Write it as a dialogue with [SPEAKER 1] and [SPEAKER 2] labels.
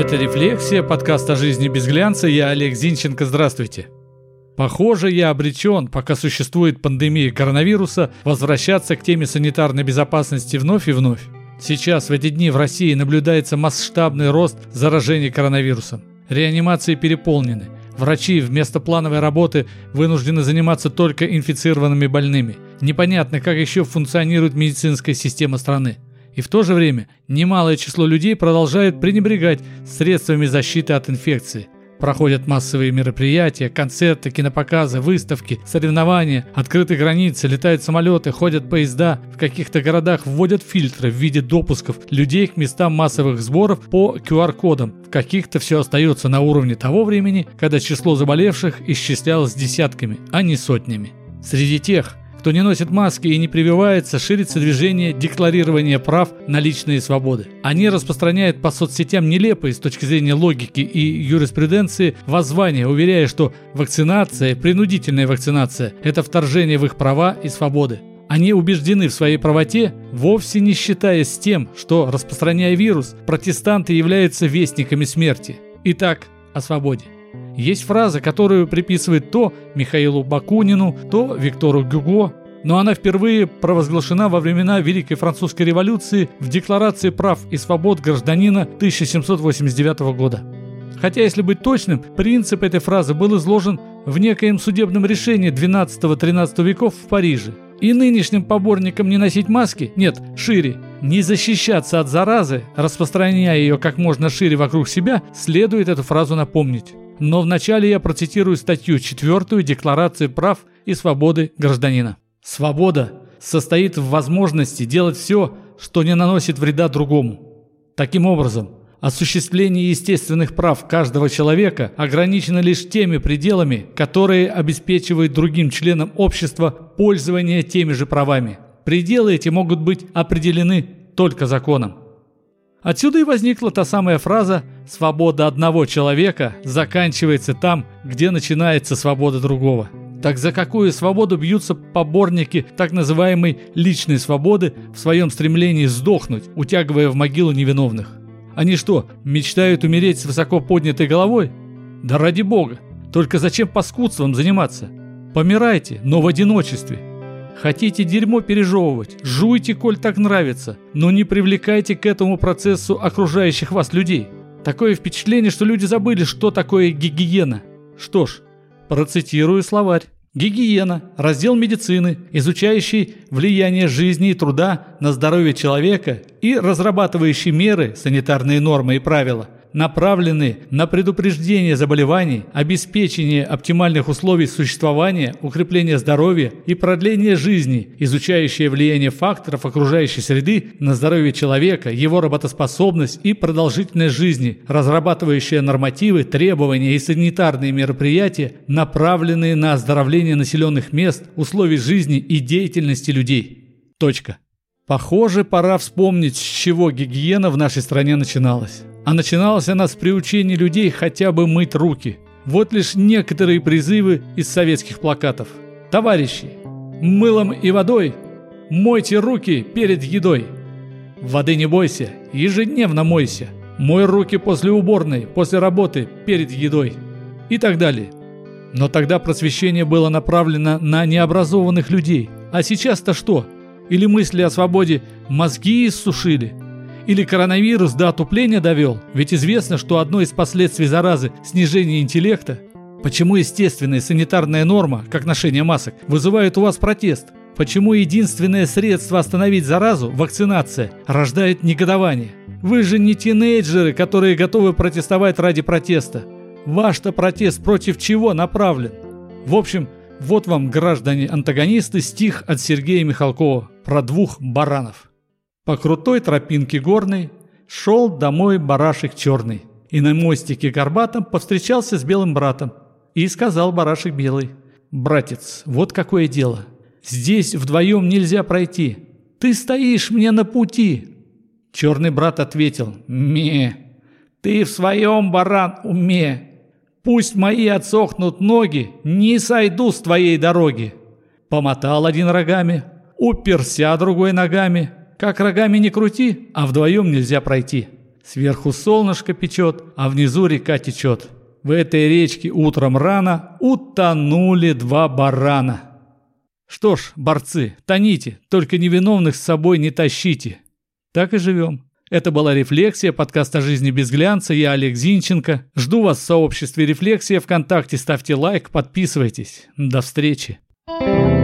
[SPEAKER 1] Это «Рефлексия», подкаст о жизни без глянца. Я Олег Зинченко. Здравствуйте. Похоже, я обречен, пока существует пандемия коронавируса, возвращаться к теме санитарной безопасности вновь и вновь. Сейчас, в эти дни, в России наблюдается масштабный рост заражений коронавирусом. Реанимации переполнены. Врачи вместо плановой работы вынуждены заниматься только инфицированными больными. Непонятно, как еще функционирует медицинская система страны. И в то же время немалое число людей продолжает пренебрегать средствами защиты от инфекции. Проходят массовые мероприятия, концерты, кинопоказы, выставки, соревнования, открыты границы, летают самолеты, ходят поезда. В каких-то городах вводят фильтры в виде допусков людей к местам массовых сборов по QR-кодам. В каких-то все остается на уровне того времени, когда число заболевших исчислялось десятками, а не сотнями. Среди тех, кто не носит маски и не прививается, ширится движение декларирования прав на личные свободы. Они распространяют по соцсетям нелепые с точки зрения логики и юриспруденции воззвания, уверяя, что вакцинация, принудительная вакцинация – это вторжение в их права и свободы. Они убеждены в своей правоте, вовсе не считаясь тем, что, распространяя вирус, протестанты являются вестниками смерти. Итак, о свободе. Есть фраза, которую приписывает то Михаилу Бакунину, то Виктору Гюго, но она впервые провозглашена во времена Великой Французской революции в Декларации прав и свобод гражданина 1789 года. Хотя, если быть точным, принцип этой фразы был изложен в некоем судебном решении 12-13 веков в Париже. И нынешним поборникам не носить маски, нет, шире, не защищаться от заразы, распространяя ее как можно шире вокруг себя, следует эту фразу напомнить. Но вначале я процитирую статью 4 Декларации прав и свободы гражданина. Свобода состоит в возможности делать все, что не наносит вреда другому. Таким образом, осуществление естественных прав каждого человека ограничено лишь теми пределами, которые обеспечивают другим членам общества пользование теми же правами. Пределы эти могут быть определены только законом. Отсюда и возникла та самая фраза «свобода одного человека заканчивается там, где начинается свобода другого». Так за какую свободу бьются поборники так называемой личной свободы в своем стремлении сдохнуть, утягивая в могилу невиновных? Они что, мечтают умереть с высоко поднятой головой? Да ради бога! Только зачем паскудством заниматься? Помирайте, но в одиночестве – Хотите дерьмо пережевывать, жуйте, коль так нравится, но не привлекайте к этому процессу окружающих вас людей. Такое впечатление, что люди забыли, что такое гигиена. Что ж, процитирую словарь. Гигиена – раздел медицины, изучающий влияние жизни и труда на здоровье человека и разрабатывающий меры, санитарные нормы и правила – направлены на предупреждение заболеваний, обеспечение оптимальных условий существования, укрепление здоровья и продление жизни, изучающие влияние факторов окружающей среды на здоровье человека, его работоспособность и продолжительность жизни, разрабатывающие нормативы, требования и санитарные мероприятия, направленные на оздоровление населенных мест, условий жизни и деятельности людей. Точка. Похоже, пора вспомнить, с чего гигиена в нашей стране начиналась. А начиналась она с приучения людей хотя бы мыть руки. Вот лишь некоторые призывы из советских плакатов. Товарищи, мылом и водой мойте руки перед едой. Воды не бойся, ежедневно мойся. Мой руки после уборной, после работы, перед едой. И так далее. Но тогда просвещение было направлено на необразованных людей. А сейчас-то что? Или мысли о свободе мозги иссушили – или коронавирус до отупления довел? Ведь известно, что одно из последствий заразы – снижение интеллекта. Почему естественная санитарная норма, как ношение масок, вызывает у вас протест? Почему единственное средство остановить заразу – вакцинация – рождает негодование? Вы же не тинейджеры, которые готовы протестовать ради протеста. Ваш-то протест против чего направлен? В общем, вот вам, граждане-антагонисты, стих от Сергея Михалкова про двух баранов. По крутой тропинке горной шел домой барашек черный. И на мостике горбатом повстречался с белым братом. И сказал барашек белый, «Братец, вот какое дело. Здесь вдвоем нельзя пройти. Ты стоишь мне на пути». Черный брат ответил, «Ме, ты в своем, баран, уме. Пусть мои отсохнут ноги, не сойду с твоей дороги». Помотал один рогами, уперся другой ногами – как рогами не крути, а вдвоем нельзя пройти. Сверху солнышко печет, а внизу река течет. В этой речке утром рано утонули два барана. Что ж, борцы, тоните, только невиновных с собой не тащите. Так и живем. Это была «Рефлексия», подкаст о жизни без глянца. Я Олег Зинченко. Жду вас в сообществе «Рефлексия» ВКонтакте. Ставьте лайк, подписывайтесь. До встречи. thank you